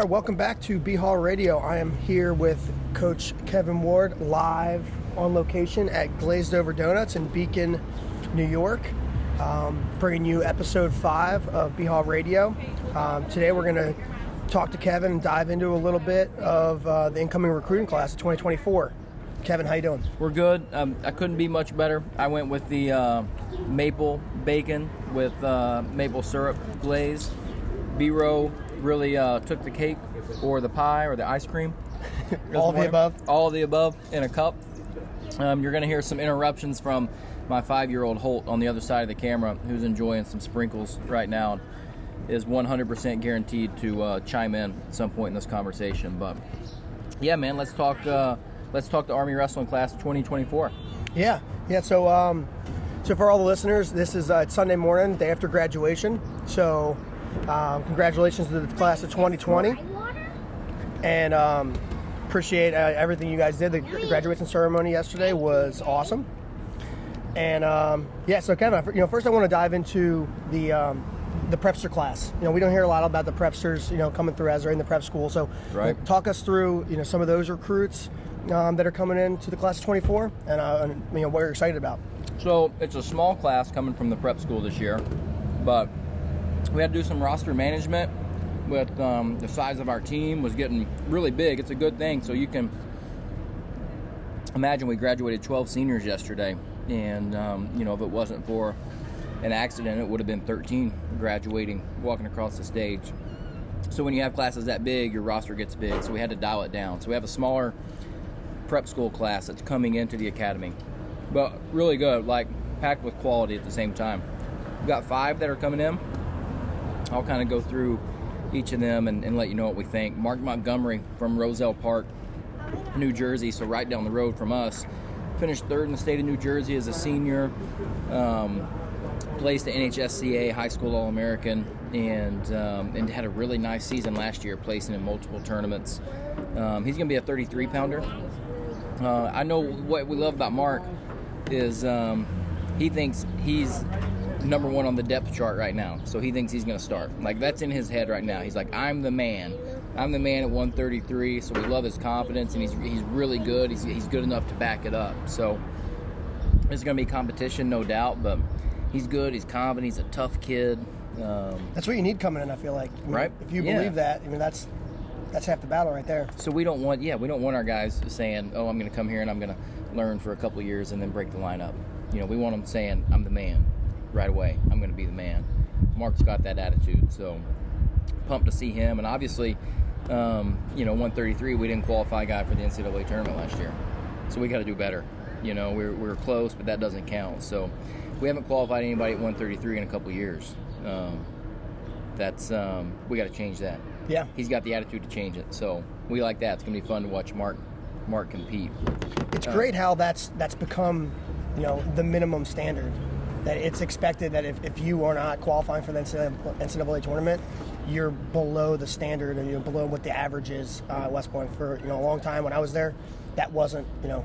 Right, welcome back to B Hall Radio. I am here with Coach Kevin Ward live on location at Glazed Over Donuts in Beacon, New York, um, bringing you episode five of B Hall Radio. Um, today we're going to talk to Kevin and dive into a little bit of uh, the incoming recruiting class of 2024. Kevin, how you doing? We're good. Um, I couldn't be much better. I went with the uh, maple bacon with uh, maple syrup glaze. B-Row really uh, took the cake or the pie or the ice cream. All of the above? All of the above in a cup. Um, you're going to hear some interruptions from my five-year-old Holt on the other side of the camera, who's enjoying some sprinkles right now. Is 100% guaranteed to uh, chime in at some point in this conversation. But yeah, man, let's talk. Uh, let's talk to Army Wrestling Class 2024. Yeah, yeah. So, um, so for all the listeners, this is uh, it's Sunday morning, day after graduation. So, um, congratulations to the class of 2020, and um, appreciate uh, everything you guys did. The graduation ceremony yesterday was awesome, and um, yeah. So, Kevin, you know, first I want to dive into the um, the prepster class. You know, we don't hear a lot about the prepsters, you know, coming through as they're in the prep school. So, Right. you know, talk us through, you know, some of those recruits um, that are coming in to the class of 24, and, uh, and you know what you're excited about. So it's a small class coming from the prep school this year, but we had to do some roster management with um, the size of our team was getting really big. It's a good thing. So you can imagine we graduated 12 seniors yesterday, and um, you know if it wasn't for an accident, it would have been 13 graduating, walking across the stage. So when you have classes that big, your roster gets big. So we had to dial it down. So we have a smaller prep school class that's coming into the academy, but really good, like packed with quality at the same time. We've got five that are coming in. I'll kind of go through each of them and, and let you know what we think. Mark Montgomery from Roselle Park, New Jersey, so right down the road from us. Finished third in the state of New Jersey as a senior. Um, placed the NHSCA High School All American and um, and had a really nice season last year, placing in multiple tournaments. Um, he's going to be a 33 pounder. Uh, I know what we love about Mark is um, he thinks he's number one on the depth chart right now. So he thinks he's going to start. Like that's in his head right now. He's like, I'm the man. I'm the man at 133. So we love his confidence, and he's he's really good. He's he's good enough to back it up. So there's going to be competition, no doubt, but he's good. He's confident. He's a tough kid. Um, That's what you need coming in. I feel like, I mean, Right. If you Yeah. believe that, I mean, that's that's half the battle right there. so we don't want, yeah, we don't want our guys saying, "Oh, I'm going to come here and I'm going to learn for a couple of years and then break the lineup." You know, we want them saying, "I'm the man," right away. I'm going to be the man. Mark's got that attitude, so pumped to see him. And obviously, um, you know, 133, we didn't qualify a guy for the NCAA tournament last year, so we got to do better. You know, we're, we're close, but that doesn't count. So we haven't qualified anybody at 133 in a couple years. Um, that's um, we got to change that. Yeah. He's got the attitude to change it, so we like that. It's gonna be fun to watch Mark Mark compete. It's great how that's that's become, you know, the minimum standard. That it's expected that if, if you are not qualifying for the NCAA, tournament, you're below the standard and you're below what the average is uh, at West Point. For you know a long time when I was there, that wasn't you know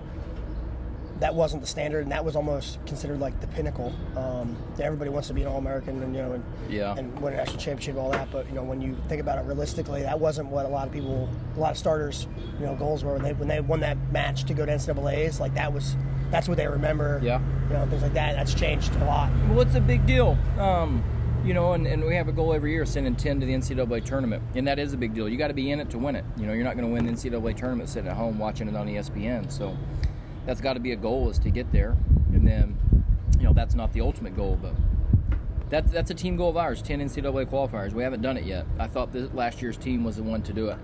that wasn't the standard, and that was almost considered like the pinnacle. Um, everybody wants to be an All-American, and you know, and, Yeah. and win a national championship, and all that. But you know, when you think about it realistically, that wasn't what a lot of people, a lot of starters, you know, goals were when they when they won that match to go to NCAA's. Like that was, that's what they remember. Yeah. you know, things like that. That's changed a lot. Well, it's a big deal. Um, you know, and, and we have a goal every year, sending 10 to the NCAA tournament. And that is a big deal. You got to be in it to win it. You know, you're not going to win the NCAA tournament sitting at home watching it on ESPN. So that's got to be a goal is to get there. And then, you know, that's not the ultimate goal, but that's, that's a team goal of ours 10 NCAA qualifiers. We haven't done it yet. I thought that last year's team was the one to do it.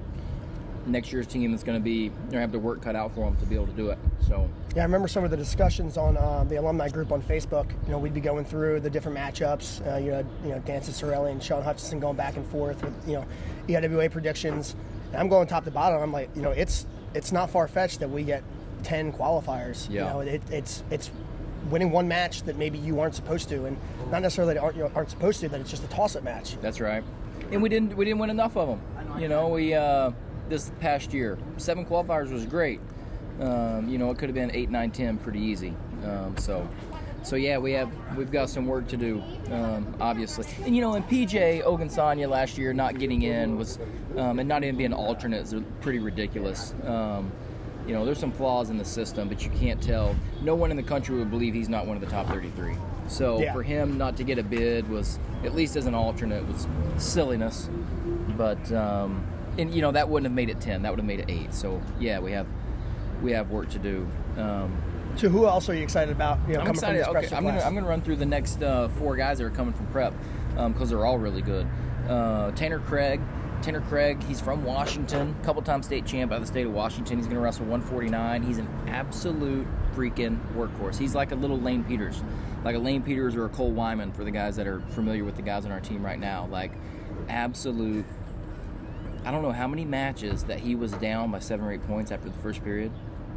Next year's team is going to be, to have the work cut out for them to be able to do it. So, Yeah, I remember some of the discussions on uh, the alumni group on Facebook. You know, we'd be going through the different matchups. Uh, you know, you know, Dan Cicerelli and Sean Hutchinson going back and forth with you know, EIWA predictions. And I'm going top to bottom. I'm like, you know, it's it's not far fetched that we get ten qualifiers. Yeah. You know, it, it's it's winning one match that maybe you aren't supposed to, and not necessarily that aren't you know, aren't supposed to. That it's just a toss-up match. That's right. And we didn't we didn't win enough of them. You know, we uh, this past year seven qualifiers was great. Um, you know, it could have been eight, nine, ten, pretty easy. Um, so so yeah, we have we've got some work to do, um, obviously. And you know, in PJ Ogunsanya last year not getting in was, um, and not even being alternate is pretty ridiculous. Um, you know, there's some flaws in the system, but you can't tell. No one in the country would believe he's not one of the top 33. So Yeah. for him not to get a bid was, at least as an alternate, was silliness. But um, and you know that wouldn't have made it 10. That would have made it eight. So yeah, we have we have work to do. Um, So who else are you excited about? You know, I'm coming excited. from this Okay, I'm gonna? I'm gonna run through the next uh, four guys that are coming from prep because they're all really good. Uh, Tanner Craig. Tanner Craig, he's from Washington, couple time state champ out of the state of Washington. He's going to wrestle 149. He's an absolute freaking workhorse. He's like a little Lane Peters, like a Lane Peters or a Cole Wyman for the guys that are familiar with the guys on our team right now. Like absolute. I don't know how many matches that he was down by seven or eight points after the first period,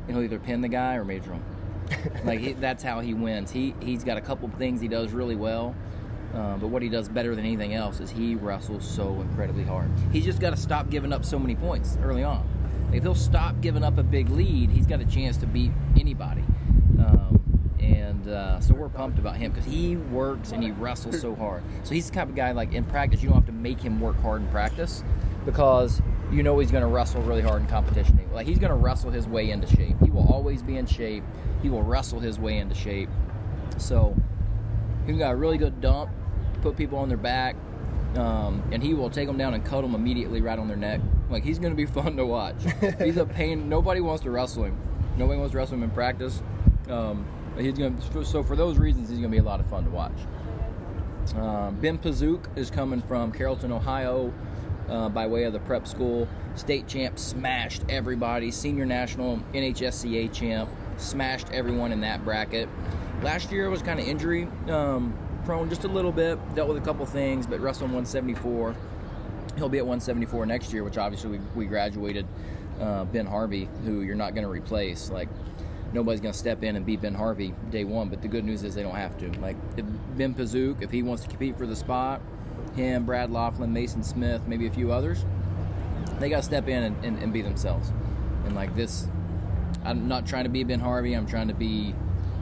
and he'll either pin the guy or major him like he, that's how he wins. He he's got a couple things he does really well, uh, but what he does better than anything else is he wrestles so incredibly hard. He's just got to stop giving up so many points early on. If he'll stop giving up a big lead, he's got a chance to beat anybody. Um, and uh, so we're pumped about him because he works and he wrestles so hard. So he's the type of guy like in practice you don't have to make him work hard in practice because you know he's going to wrestle really hard in competition. Like he's going to wrestle his way into shape. He will always be in shape. He will wrestle his way into shape. So he's got a really good dump, put people on their back, um, and he will take them down and cut them immediately right on their neck. Like he's going to be fun to watch. he's a pain. Nobody wants to wrestle him. Nobody wants to wrestle him in practice. Um, he's going. to So for those reasons, he's going to be a lot of fun to watch. Um, ben Pasiuk is coming from Carrollton, Ohio, uh, by way of the prep school. State champ, smashed everybody. Senior national NHSCA champ, smashed everyone in that bracket. Last year was kind of injury um, prone, just a little bit. Dealt with a couple things, but wrestled 174. He'll be at 174 next year, which obviously we, we graduated uh, Ben Harvey, who you're not going to replace. Like nobody's going to step in and beat Ben Harvey day one. But the good news is they don't have to. Like Ben Pasiuk, if he wants to compete for the spot, him, Brad Laughlin, Mason Smith, maybe a few others, they got to step in and, and, and be themselves. And like this, I'm not trying to be Ben Harvey. I'm trying to be,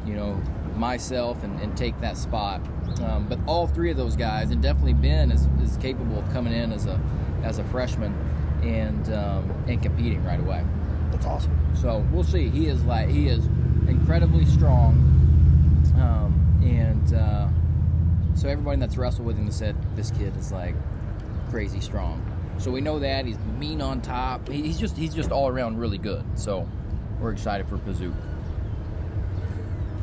you know, myself and, and take that spot. Um, but all three of those guys, and definitely Ben is, is capable of coming in as a as a freshman and um, and competing right away. That's awesome. So we'll see. He is like he is incredibly strong, um, and uh, so everybody that's wrestled with him has said this kid is like crazy strong. So we know that he's mean on top. He's just he's just all around really good. So we're excited for Pasiuk.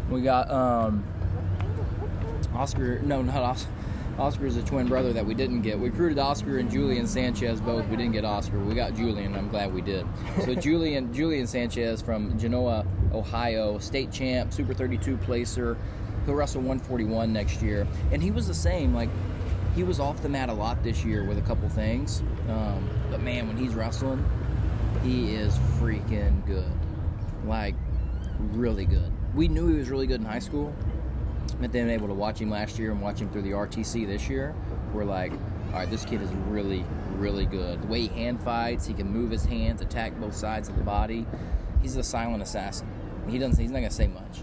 We got um, Oscar. No, not Oscar. Oscar is a twin brother that we didn't get. We recruited Oscar and Julian Sanchez both. We didn't get Oscar. We got Julian. I'm glad we did. So Julian Julian Sanchez from Genoa, Ohio, state champ, Super 32 placer. He'll wrestle 141 next year, and he was the same. Like he was off the mat a lot this year with a couple things, um, but man, when he's wrestling, he is freaking good. Like really good. We knew he was really good in high school, but then able to watch him last year and watch him through the RTC this year, we're like, all right, this kid is really, really good. The way he hand fights, he can move his hands, attack both sides of the body. He's a silent assassin. He doesn't. He's not gonna say much.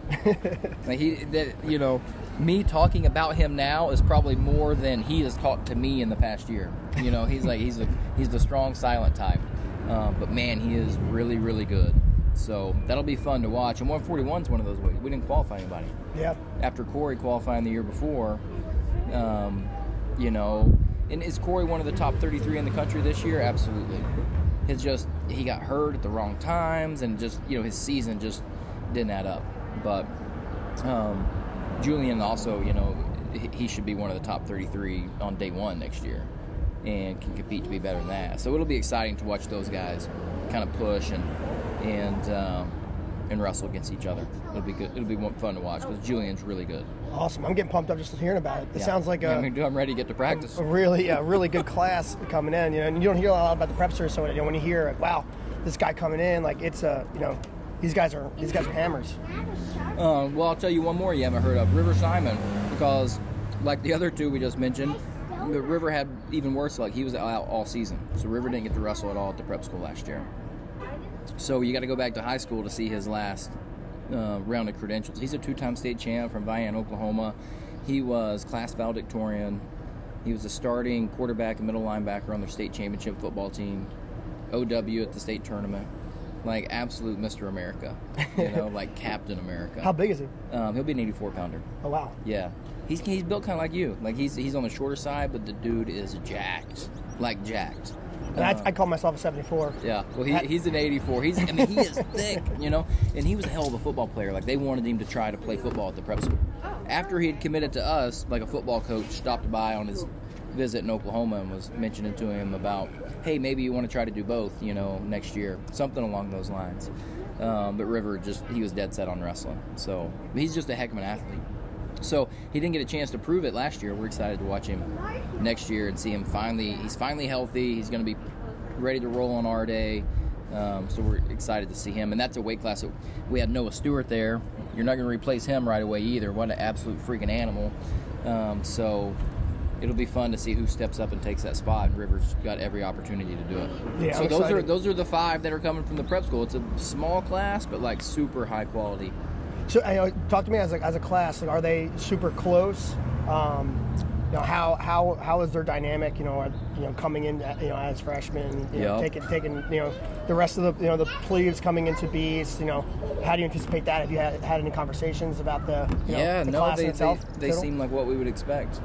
like he, that, you know, me talking about him now is probably more than he has talked to me in the past year. You know, he's like he's a he's the strong, silent type. Um, but man, he is really, really good. So that'll be fun to watch. And 141 is one of those ways. We didn't qualify anybody Yeah. after Corey qualifying the year before, um, you know, and is Corey one of the top 33 in the country this year? Absolutely. It's just he got hurt at the wrong times, and just you know his season just didn't add up. But um, Julian also, you know, he- should be one of the top 33 on day one next year, and can compete to be better than that. So it'll be exciting to watch those guys kind of push and and um, and wrestle against each other. It'll be good. It'll be fun to watch because Julian's really good. Awesome. I'm getting pumped up just hearing about it. It Yeah. sounds like Yeah, a, I'm, I'm ready to get to practice. a really, yeah, really good class coming in. You know, and you don't hear a lot about the prepsters. So you know, when you hear, wow, this guy coming in, like it's a, you know, these guys are these guys are hammers. Um, well, I'll tell you one more you haven't heard of River Simon, because like the other two we just mentioned, the River had even worse luck. He was out all season, so River didn't get to wrestle at all at the prep school last year. So you got to go back to high school to see his last uh, round of credentials. He's a two-time state champ from Vian, Oklahoma. He was class valedictorian. He was a starting quarterback and middle linebacker on their state championship football team. OW at the state tournament. Like absolute Mr. America, you know, like Captain America. How big is he? Um, he'll be an 84 pounder. Oh wow. Yeah, he's he's built kind of like you. Like he's he's on the shorter side, but the dude is jacked, like jacked. And I, I call myself a 74. Yeah, well, he, he's an 84. He's, I mean, he is thick, you know, and he was a hell of a football player. Like, they wanted him to try to play football at the prep school. After he had committed to us, like, a football coach stopped by on his visit in Oklahoma and was mentioning to him about, hey, maybe you want to try to do both, you know, next year, something along those lines. Um, but River just, he was dead set on wrestling. So, he's just a heck of an athlete. So he didn't get a chance to prove it last year. We're excited to watch him next year and see him finally. He's finally healthy. He's going to be ready to roll on our day. Um, so we're excited to see him, and that's a weight class. That we had Noah Stewart there. You're not going to replace him right away either. What an absolute freaking animal! Um, so it'll be fun to see who steps up and takes that spot. Rivers got every opportunity to do it. Yeah, so I'm those excited. are those are the five that are coming from the prep school. It's a small class, but like super high quality. So, you know, talk to me as a, as a class. Like, are they super close? Um, you know, how how how is their dynamic? You know, are, you know, coming in, uh, you know, as freshmen, you know, Yep. taking taking you know the rest of the you know the plebes coming into beast. You know, how do you anticipate that? Have you had, had any conversations about the you know, yeah, the no, class they, itself? they, they seem like what we would expect.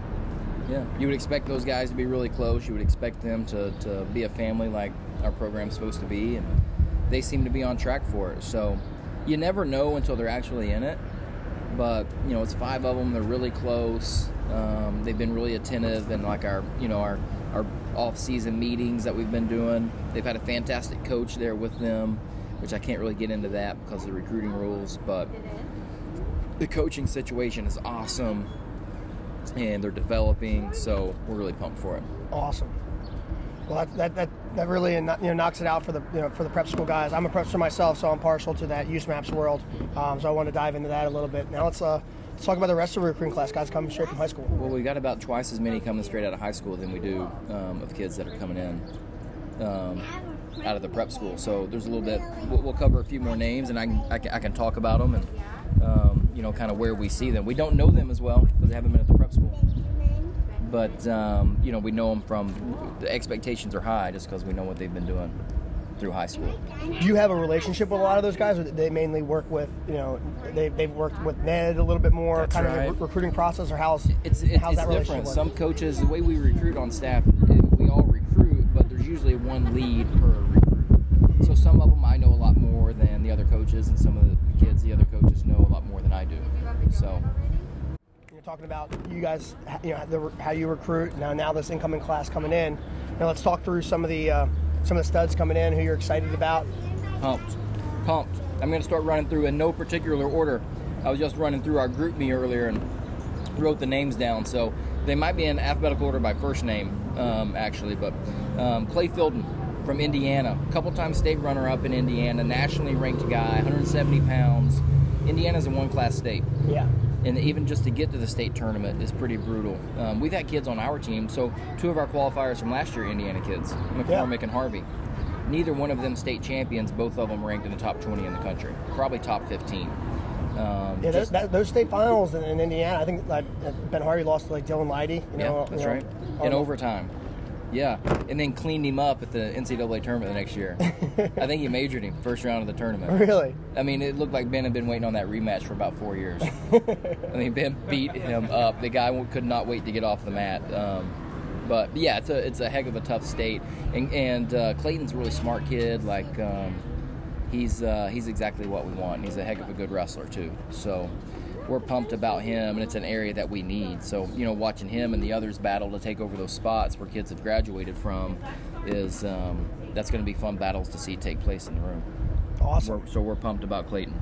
Yeah, you would expect those guys to be really close. You would expect them to, to be a family like our program's supposed to be, and they seem to be on track for it. So you never know until they're actually in it. But you know, it's five of them. They're really close. Um, they've been really attentive, and like our you know our our off-season meetings that we've been doing. They've had a fantastic coach there with them, which I can't really get into that because of the recruiting rules, but the coaching situation is awesome and they're developing so we're really pumped for it Awesome. Well, that, that, that, that really you know knocks it out for the you know for the prep school guys. I'm a prep school myself, so I'm partial to that use maps world. Um, so I want to dive into that a little bit. Now let's uh, let's talk about the rest of the recruiting class, guys coming straight from high school. well we got about twice as many coming straight out of high school than we do um, of kids that are coming in um, out of the prep school so there's a little bit we'll, we'll cover a few more names and i can, I can, I can talk about them and um, you know kind of where we see them we don't know them as well because they haven't been at the but um, you know we know them from the expectations are high just because we know what they've been doing through high school Do you have a relationship with a lot of those guys, or they mainly work with you know they they've worked with Ned a little bit more, That's kind of the re- recruiting process, or how's it's, it's, how's it's that relationship different. Some coaches, the way we recruit on staff, eh, we all recruit, but there's usually one lead per recruit. So some of them I know a lot more than the other coaches, and some of the kids, the other coaches know a lot more than I do. So You're talking about you guys, you know, the, how you recruit. Now, now this incoming class coming in. Now, let's talk through some of the uh, some of the studs coming in who you're excited about. pumped, pumped. I'm going to start running through in no particular order. I was just running through our GroupMe earlier and wrote the names down, so they might be in alphabetical order by first name, um, actually. But um, Clay Filden from Indiana, couple times state runner-up in Indiana, nationally ranked guy, 170 pounds. Indiana's a one-class state Yeah. And even just to get to the state tournament is pretty brutal. Um, we've had kids on our team, so two of our qualifiers from last year, Indiana kids, McCormick and Harvey. Neither one of them state champions. Both of them ranked in the top 20 in the country, probably top 15. Um, Yeah, those, just- that, those state finals in, in Indiana. I think like Ben Harvey lost to like Dylan Lydy. You yeah, that's you know, right. In overtime. Yeah, and then cleaned him up at the NCAA tournament the next year. I think he majored him first round of the tournament. Really? I mean, it looked like Ben had been waiting on that rematch for about four years. I mean, Ben beat him up. The guy could not wait to get off the mat. Um, but yeah, it's a it's a heck of a tough state, and and uh, Clayton's a really smart kid. Like um, he's uh, he's exactly what we want. He's a heck of a good wrestler too. So we're pumped about him, and it's an area that we need. So you know, watching him and the others battle to take over those spots where kids have graduated from is um, that's going to be fun battles to see take place in the room. Awesome. We're, so we're pumped about Clayton.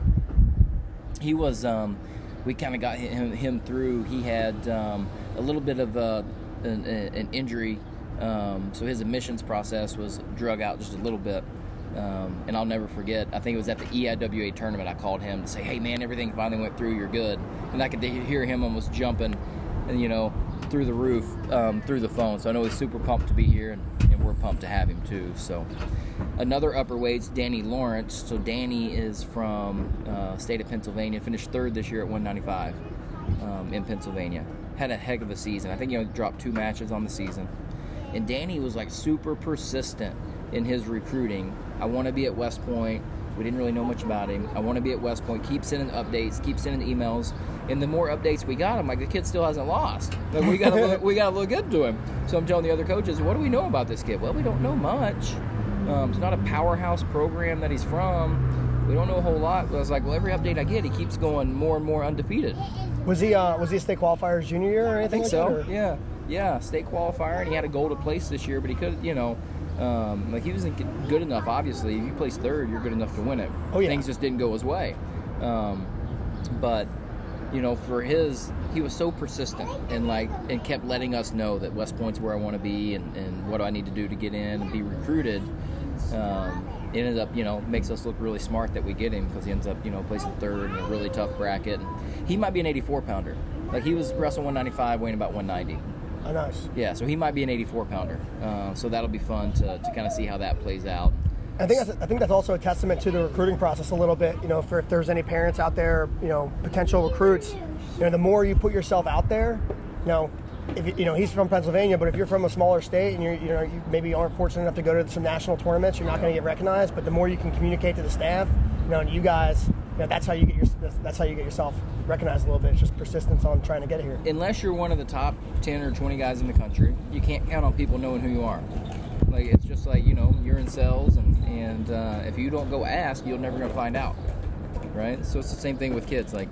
He was, um, we kind of got him, him through. He had um, a little bit of uh, an, an injury, um, so his admissions process was drug out just a little bit. Um, and I'll never forget. I think it was at the EIWA tournament. I called him to say, "Hey, man, everything finally went through. You're good." And I could hear him almost jumping, and you know, through the roof um, through the phone. So I know he's super pumped to be here, and, and we're pumped to have him too. So another upper weights, Danny Lawrence. So Danny is from uh, state of Pennsylvania. Finished third this year at 195 um, in Pennsylvania. Had a heck of a season. I think he only dropped two matches on the season. And Danny was like super persistent in his recruiting. I want to be at West Point. We didn't really know much about him. I want to be at West Point. Keep sending updates. Keep sending emails. And the more updates we got, I'm like, the kid still hasn't lost. Like, we got to look, we got to look into him. So I'm telling the other coaches, what do we know about this kid? Well, we don't know much. Um, it's not a powerhouse program that he's from. We don't know a whole lot. I was like, well, every update I get, he keeps going more and more undefeated. Was he uh, was he a state qualifier junior year or anything? I think like so. that, Yeah, yeah, state qualifier, and he had a goal to place this year, but he could, you know, um, like he wasn't good enough. Obviously, if you place third, you're good enough to win it. Oh, yeah. Things just didn't go his way, um, but you know, for his, he was so persistent and like and kept letting us know that West Point's where I want to be and, and what do I need to do to get in and be recruited. Um, it ended up, you know, makes us look really smart that we get him because he ends up, you know, placing third in a really tough bracket. And He might be an 84 pounder. Like he was wrestling 195, weighing about 190. Oh, nice. Yeah, so he might be an 84 pounder. Uh, so that'll be fun to, to kind of see how that plays out. I think that's I think that's also a testament to the recruiting process a little bit. You know, for if there's any parents out there, you know, potential recruits, you know, the more you put yourself out there, you know, if you, you know he's from Pennsylvania, but if you're from a smaller state and you're you know you maybe aren't fortunate enough to go to some national tournaments, you're not going to get recognized. But the more you can communicate to the staff, you know, and you guys, know, that's how you get your that's- how you get yourself recognized a little bit. It's just persistence on trying to get here. Unless you're one of the top 10 or 20 guys in the country, you can't count on people knowing who you are. Like it's just like you know you're in cells, and and uh, if you don't go ask, you're never gonna find out, right? So it's the same thing with kids. Like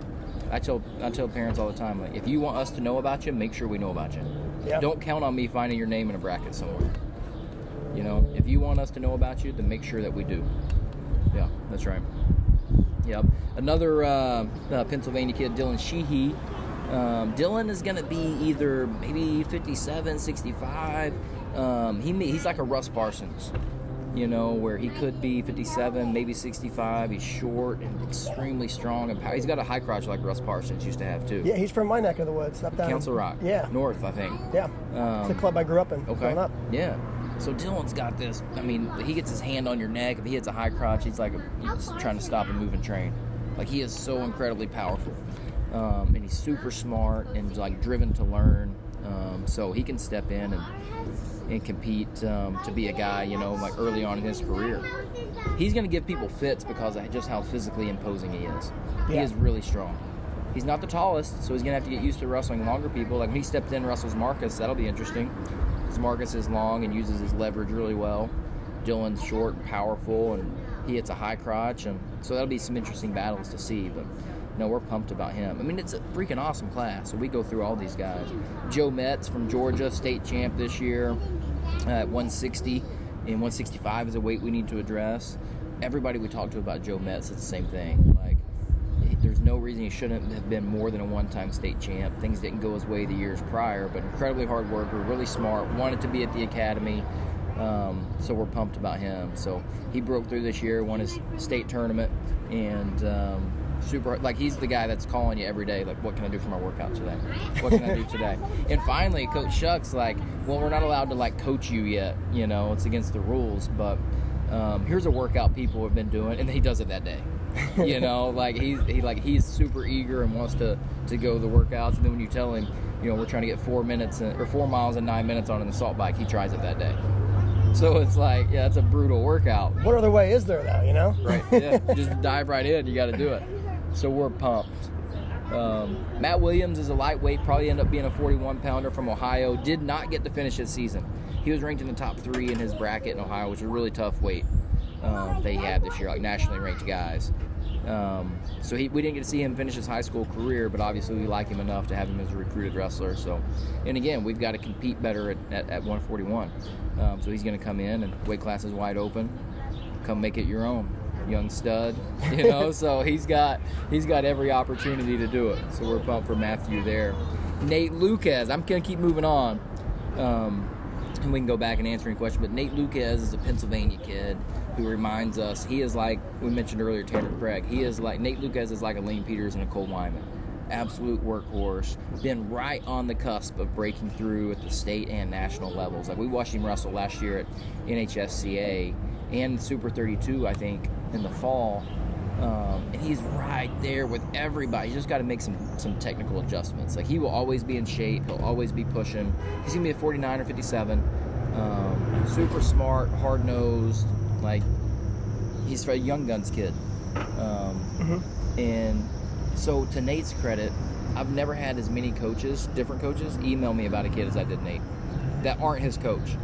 I tell I tell parents all the time, like if you want us to know about you, make sure we know about you. Yeah. Don't count on me finding your name in a bracket somewhere. You know, if you want us to know about you, then make sure that we do. Yeah, that's right. Yep. Another uh, uh, Pennsylvania kid, Dylan Sheehy. Um, Dylan is going to be either maybe 57, 65. Um, he may- he's like a Russ Parsons, you know, where he could be 57, maybe 65. He's short and extremely strong and. He's got a high crotch like Russ Parsons used to have too. Yeah, he's from my neck of the woods, up down Council Rock. Yeah, North, I think. yeah. it's the Um, club I grew up in. Okay. Growing up. Yeah. So Dylan's got this. I mean, he gets his hand on your neck. If he hits a high crotch, he's like a, trying to stop a moving train. Like he is so incredibly powerful, um, and he's super smart and like driven to learn. Um, so he can step in and and compete um, to be a guy, you know, like early on in his career. He's going to give people fits because of just how physically imposing he is. He Yeah. is really strong. He's not the tallest, so he's going to have to get used to wrestling longer people. Like when he stepped in, wrestles Marcus, that'll be interesting. Because Marcus is long and uses his leverage really well. Dylan's short and powerful, and he hits a high crotch, and so that'll be some interesting battles to see. But no, we're pumped about him. I mean, it's a freaking awesome class. So we go through all these guys. Joe Metz from Georgia, state champ this year at 160, and 165 is a weight we need to address. Everybody we talk to about Joe Metz is the same thing. Like, there's no reason he shouldn't have been more than a one-time state champ. Things didn't go his way the years prior, but incredibly hard worker, really smart, wanted to be at the academy. Um, so we're pumped about him. So he broke through this year, won his state tournament, and um, super. Like he's the guy that's calling you every day. Like, what can I do for my workout today? What can I do today? And finally, Coach Shuck's like, well, we're not allowed to like coach you yet. You know, it's against the rules, but. Um, here's a workout people have been doing, and he does it that day you know like he's he like he's super eager and wants to to go the workouts and then when you tell him you know we're trying to get four minutes in, or four miles and nine minutes on an assault bike he tries it that day so it's like yeah that's a brutal workout What other way is there, though? You know? right yeah just dive right in you got to do it so we're pumped um, Matt Williams is a lightweight, probably end up being a 41 pounder from Ohio. Did not get to finish his season. He was ranked in the top three in his bracket in Ohio, which is a really tough weight um, that he had this year, like nationally ranked guys. Um, so he, we didn't get to see him finish his high school career, but obviously we like him enough to have him as a recruited wrestler. So, and again, we've got to compete better at, at, at 141. Um, so he's going to come in and weight class is wide open. Come make it your own, young stud. You know, so he's got he's got every opportunity to do it. So we're pumped for Matthew there. Nate Lucas, I'm going to keep moving on. Um, and we can go back and answer any question. But Nate Lucas is a Pennsylvania kid who reminds us he is like we mentioned earlier Tanner Craig. He is like Nate Lucas is like a Lane Peters and a Cole Wyman. absolute workhorse, been right on the cusp of breaking through at the state and national levels. Like we watched him wrestle last year at NHSCA and Super 32, I think, in the fall. Um, and he's right there with everybody. You just got to make some some technical adjustments. Like he will always be in shape. He'll always be pushing. He's gonna be a 49 or 57. Um, super smart, hard nosed. Like he's a young guns kid. Um, Mm-hmm. And so, to Nate's credit, I've never had as many coaches, different coaches, email me about a kid as I did Nate that aren't his coach.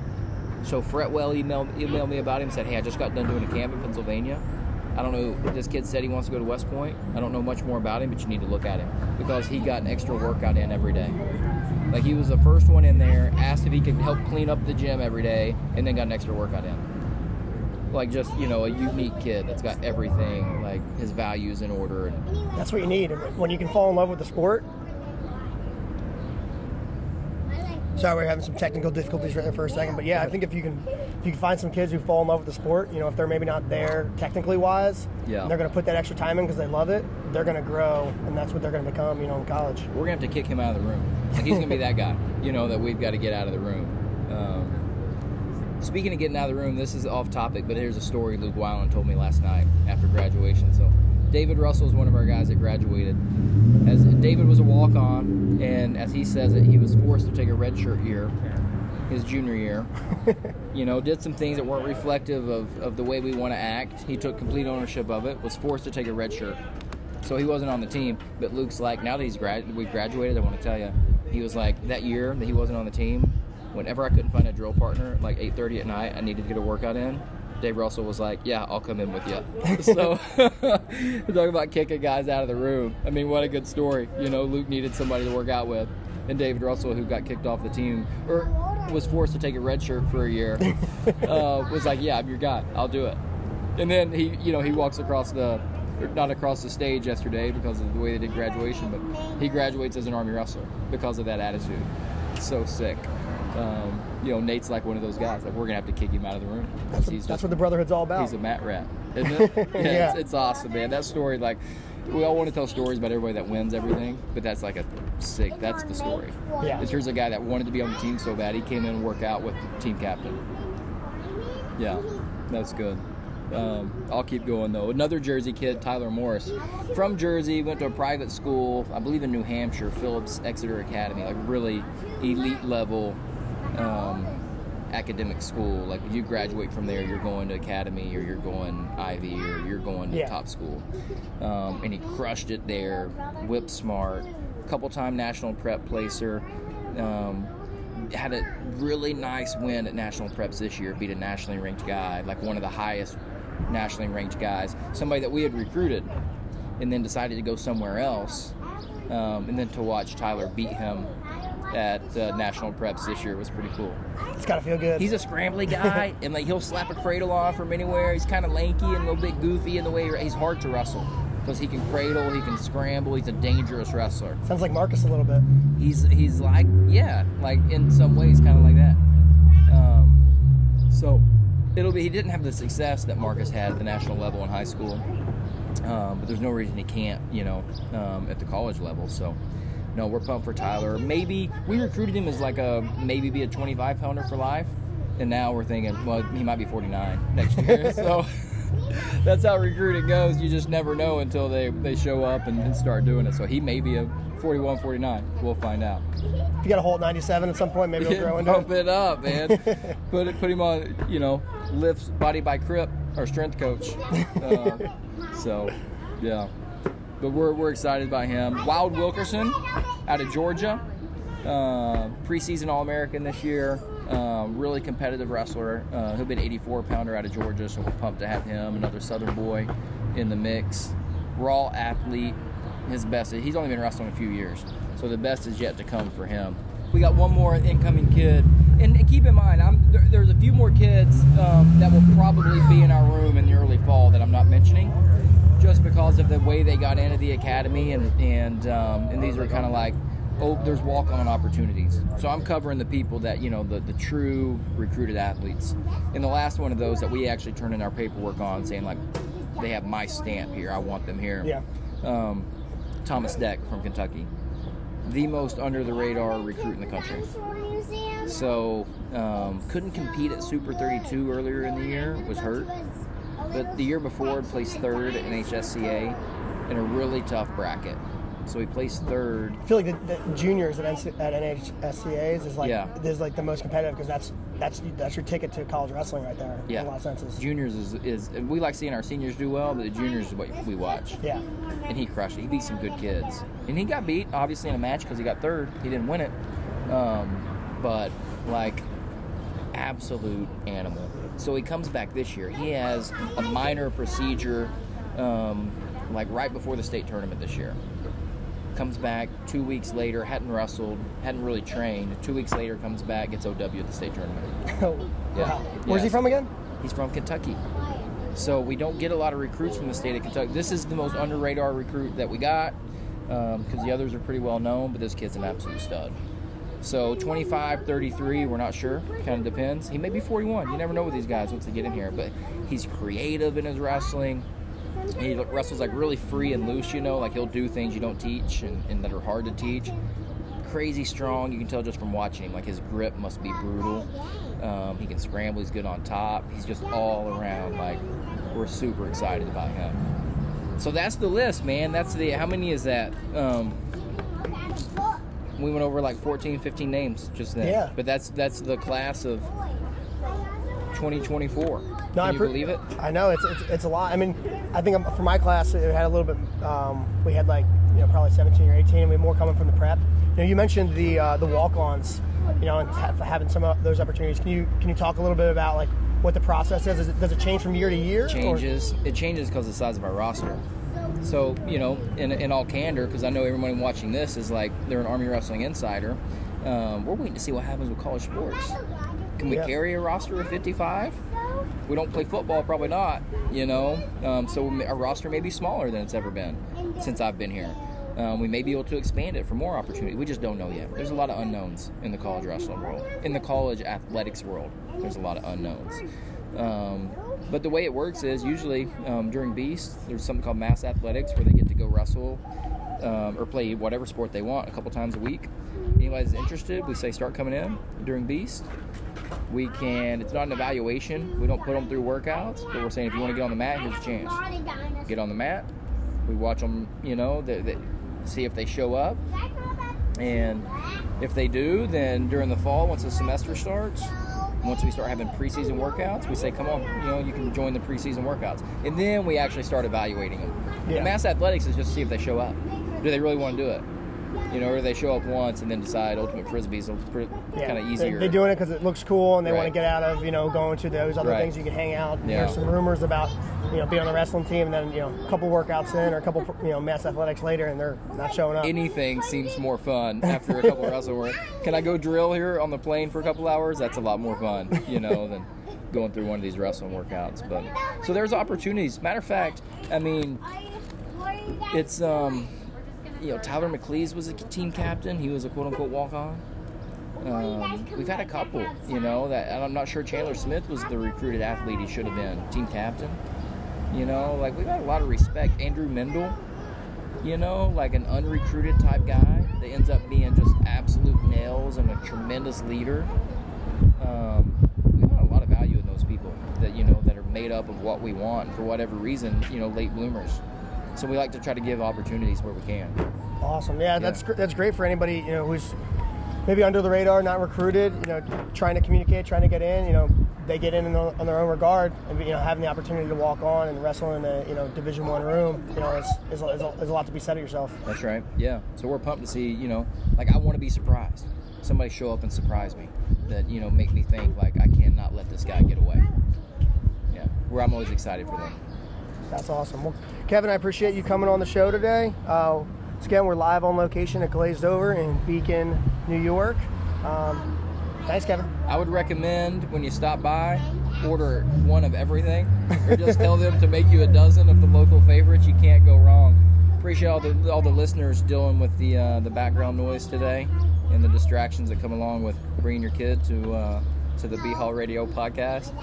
So Fretwell emailed emailed me about him said, "Hey, I just got done doing a camp in Pennsylvania. I don't know. This kid said he wants to go to West Point. I don't know much more about him, but you need to look at him because he got an extra workout in every day. Like he was the first one in there, asked if he could help clean up the gym every day, and then got an extra workout in. Like just you know a unique kid that's got everything like his values in order and That's what you need when you can fall in love with the sport. Sorry, we're having some technical difficulties right there for a second, but yeah, I think if you can, if you can find some kids who fall in love with the sport, you know, if they're maybe not there technically wise, Yeah. they're going to put that extra time in because they love it, they're going to grow, and that's what they're going to become, you know, in college. we're gonna have to kick him out of the room. Like he's gonna be that guy, you know, that we've got to get out of the room. Speaking of getting out of the room, this is off topic, but here's a story Luke Weiland told me last night after graduation. So, David Russell is one of our guys that graduated. As David was a walk on, and as he says it, he was forced to take a red shirt year, his junior year. you know, did some things that weren't reflective of, of the way we want to act. He took complete ownership of it, was forced to take a red shirt. So he wasn't on the team, but Luke's like, now that he's grad, we graduated, I want to tell you, he was like, that year that he wasn't on the team, whenever I couldn't find a drill partner, like 8.30 at night, I needed to get a workout in, Dave Russell was like, yeah, I'll come in with you. so we're talking about kicking guys out of the room. I mean, what a good story. You know, Luke needed somebody to work out with. And David Russell, who got kicked off the team, or was forced to take a red shirt for a year, uh, was like, yeah, I'm your guy. I'll do it. And then he, you know, he walks across the, not across the stage yesterday because of the way they did graduation, but he graduates as an Army wrestler because of that attitude. So sick. Um, you know, Nate's like one of those guys. Like we're gonna have to kick him out of the room. That's, what, that's what the brotherhood's all about. He's a mat rat, isn't it? Yeah, Yeah. It's, it's awesome, man. That story, like, we all want to tell stories about everybody that wins everything, but that's like a sick. That's the story. Yeah. Here's a guy that wanted to be on the team so bad he came in and worked out with the team captain. Yeah, that's good. Um, I'll keep going though. Another Jersey kid, Tyler Morris, from Jersey, went to a private school, I believe in New Hampshire, Phillips Exeter Academy, like really elite level um, academic school. Like you graduate from there, you're going to academy, or you're going Ivy, or you're going to Yeah. top school. Um, and he crushed it there. Whip smart, couple time national prep placer. Um, had a really nice win at national preps this year. Beat a nationally ranked guy, like one of the highest nationally ranked guys. Somebody that we had recruited, and then decided to go somewhere else. Um, and then to watch Tyler beat him at uh, national preps this year was pretty cool. It's got to feel good. He's a scrambly guy, and like he'll slap a cradle off from anywhere. He's kind of lanky and a little bit goofy in the way he- he's hard to wrestle because he can cradle, he can scramble. He's a dangerous wrestler. Sounds like Marcus a little bit. He's he's like yeah, like in some ways, kind of like that. Um, so it'll be. He didn't have the success that Marcus had at the national level in high school, um, but there's no reason he can't, you know, um, at the college level. So. No, we're pumped for Tyler. Maybe we recruited him as like a maybe be a 25 pounder for life, and now we're thinking, well, he might be 49 next year. so that's how recruiting goes. You just never know until they, they show up and, and start doing it. So he may be a 41, 49. We'll find out. If you got a hole at 97 at some point, maybe he'll grow into Pump it. it up, man. put it, put him on, you know, lifts body by crip or strength coach. Uh, so, yeah. But we're, we're excited by him. Wild Wilkerson out of Georgia, uh, preseason All American this year. Um, really competitive wrestler. Uh, he'll be an 84 pounder out of Georgia, so we're pumped to have him. Another Southern boy in the mix. Raw athlete. His best. He's only been wrestling a few years, so the best is yet to come for him. We got one more incoming kid, and, keep in mind, there, there's a few more kids um, that will probably be in our room in the early fall that I'm not mentioning just because of the way they got into the academy and and um, and these were kind of like oh there's walk on opportunities so i'm covering the people that you know the, the true recruited athletes and the last one of those that we actually turned in our paperwork on saying like they have my stamp here i want them here Yeah. um, Thomas Deck from Kentucky, the most under the radar recruit in the country. So um, couldn't compete at Super 32 earlier in the year, was hurt. But the year before, placed third in HSCA in a really tough bracket. So he placed third. I feel like the, the juniors at, NC, at NHSCA's is like Yeah. is like the most competitive because that's that's that's your ticket to college wrestling right there. Yeah, in a lot of senses. Juniors is, is we like seeing our seniors do well, but the juniors is what we watch. Yeah, and he crushed it. He beat some good kids, and he got beat obviously in a match because he got third. He didn't win it, um, but like absolute animal. So he comes back this year. He has a minor procedure, um, like right before the state tournament this year. Comes back two weeks later, hadn't wrestled, hadn't really trained. Two weeks later, comes back, gets OW at the state tournament. Yeah. Wow. Where's he from again? He's from Kentucky. So we don't get a lot of recruits from the state of Kentucky. This is the most under radar recruit that we got because the others are pretty well known, but this kid's an absolute stud. So 25, 33, we're not sure. Kind of depends. He may be 41. You never know with these guys once they get in here. But he's creative in his wrestling. He wrestles like really free and loose, you know, like he'll do things you don't teach and, and that are hard to teach. Crazy strong. You can tell just from watching him. Like his grip must be brutal. Um, he can scramble. He's good on top. He's just all around. Like we're super excited about him. So that's the list, man. That's the how many is that? Um, we went over like 14, 15 names just then. Yeah. But that's that's the class of 2024. No, Can I you pre- believe it? I know it's, it's it's a lot. I mean, I think um, for my class it had a little bit. Um, we had like you know probably 17 or 18, and we had more coming from the prep. You know, you mentioned the uh, the walk-ons. You know, and ha- having some of those opportunities. Can you can you talk a little bit about like what the process is? is it, does it change from year to year? or- changes. It changes because of the size of our roster. So you know, in, in all candor, because I know everyone watching this is like they're an Army Wrestling insider. Um, we're waiting to see what happens with college sports. Can we carry a roster of 55? We don't play football, probably not. You know, um, so our roster may be smaller than it's ever been since I've been here. Um, we may be able to expand it for more opportunity. We just don't know yet. There's a lot of unknowns in the college wrestling world, in the college athletics world. There's a lot of unknowns. Um, but the way it works is usually um, during Beast, there's something called Mass Athletics where they get to go wrestle um, or play whatever sport they want a couple times a week. Anybody's interested, we say start coming in during Beast. We can, it's not an evaluation. We don't put them through workouts, but we're saying if you want to get on the mat, here's a chance. Get on the mat. We watch them, you know, they, they, see if they show up. And if they do, then during the fall, once the semester starts, once we start having preseason workouts, we say, come on, you know, you can join the preseason workouts. And then we actually start evaluating them. Yeah. And mass athletics is just to see if they show up. Do they really want to do it? You know, or they show up once and then decide ultimate frisbees are pretty, Yeah, kind of they- easier. They're doing it because it looks cool, and they want to get out of you know going to those other Right. things. You can hang out. Yeah. There's some rumors about you know being on the wrestling team, and then you know a couple workouts in or a couple you know mass athletics later, and they're not showing up. anything seems more fun after a couple of wrestle work. Can I go drill here on the plane for a couple hours? That's a lot more fun, you know, than going through one of these wrestling workouts. But so there's opportunities. Matter of fact, I mean, it's um, you know, Tyler McLeese was a team captain. He was a quote unquote walk on. Um, we've had a couple, you know, that and I'm not sure Chandler Smith was the recruited athlete he should have been, team captain. You know, like we've had a lot of respect. Andrew Mendel, you know, like an unrecruited type guy that ends up being just absolute nails and a tremendous leader. Um, we've had a lot of value in those people that you know that are made up of what we want for whatever reason, you know, late bloomers. So we like to try to give opportunities where we can. Awesome. Yeah, that's gr- that's great for anybody you know who's maybe under the radar, not recruited. You know, trying to communicate, trying to get in. You know, they get in in their- on their own regard, and you know having the opportunity to walk on and wrestle in a you know Division One room. You know, it's is a, is a, is a lot to be said of yourself. That's right. Yeah. So we're pumped to see, you know, like I want to be surprised. Somebody show up and surprise me. That, you know, make me think like I cannot let this guy get away. Yeah. Where I'm always excited for them. That's awesome. Well, Kevin, I appreciate you coming on the show today. Uh, again, we're live on location at Glazed Over in Beacon, New York. Um, thanks, Kevin. I would recommend when you stop by, order one of everything, or just tell them to make you a dozen of the local favorites. You can't go wrong. Appreciate all the all the listeners dealing with the uh, the background noise today and the distractions that come along with bringing your kid to uh, to the B Hall Radio podcast.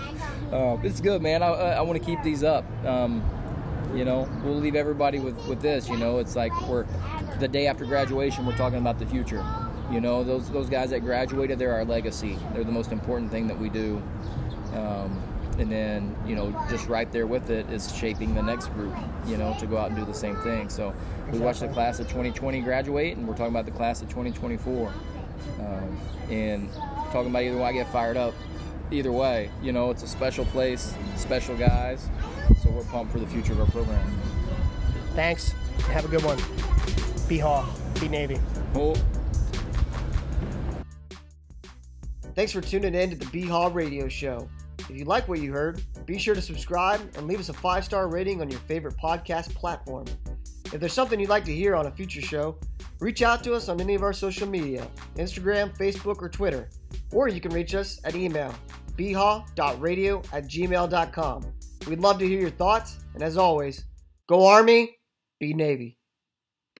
Uh, it's good, man. I, I want to keep these up. Um, You know, we'll leave everybody with, with this. You know, it's like we're the day after graduation, we're talking about the future. You know, those those guys that graduated, they're our legacy. They're the most important thing that we do. Um, and then, you know, just right there with it is shaping the next group. You know, to go out and do the same thing. So we watched the class of 2020 graduate, and we're talking about the class of 2024. Um, and talking about either way, I get fired up. Either way, you know, it's a special place, special guys. So pumped for the future of our program. Thanks. Have a good one. Be Haw. Be Navy. Cool. Thanks for tuning in to the B Haw Radio Show. If you like what you heard, be sure to subscribe and leave us a five star rating on your favorite podcast platform. If there's something you'd like to hear on a future show, reach out to us on any of our social media Instagram, Facebook, or Twitter. Or you can reach us at email bhaw.radio at gmail.com. We'd love to hear your thoughts, and as always, go Army, be Navy.